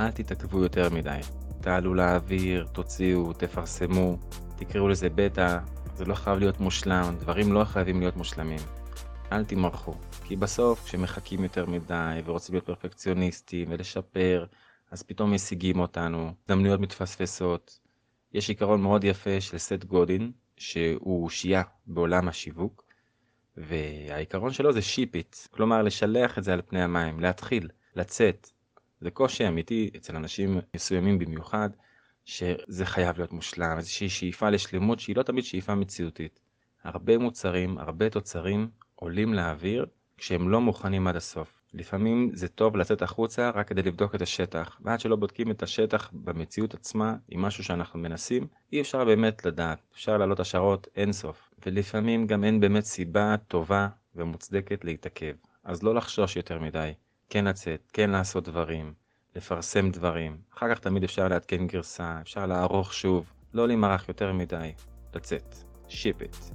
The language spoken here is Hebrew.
אל תתעכבו יותר מדי. תעלו לאוויר, תוציאו, תפרסמו, תקראו לזה בטא, זה לא חייב להיות מושלם, דברים לא חייבים להיות מושלמים. אל תמרחו, כי בסוף כשמחכים יותר מדי ורוצים להיות פרפקציוניסטים ולשפר, אז פתאום משיגים אותנו, הזדמנויות מתפספסות. יש עיקרון מאוד יפה של סט גודין, שהוא שיעה בעולם השיווק, והעיקרון שלו זה שיפ כלומר לשלח את זה על פני המים, להתחיל, לצאת. זה קושי אמיתי אצל אנשים מסוימים במיוחד, שזה חייב להיות מושלם, איזושהי שאיפה לשלמות שהיא לא תמיד שאיפה מציאותית. הרבה מוצרים, הרבה תוצרים עולים לאוויר כשהם לא מוכנים עד הסוף. לפעמים זה טוב לצאת החוצה רק כדי לבדוק את השטח, ועד שלא בודקים את השטח במציאות עצמה עם משהו שאנחנו מנסים, אי אפשר באמת לדעת, אפשר להעלות השערות אינסוף, ולפעמים גם אין באמת סיבה טובה ומוצדקת להתעכב. אז לא לחשוש יותר מדי, כן לצאת, כן לעשות דברים, לפרסם דברים, אחר כך תמיד אפשר לעדכן גרסה, אפשר לערוך שוב, לא להימרח יותר מדי, לצאת, שיפ it.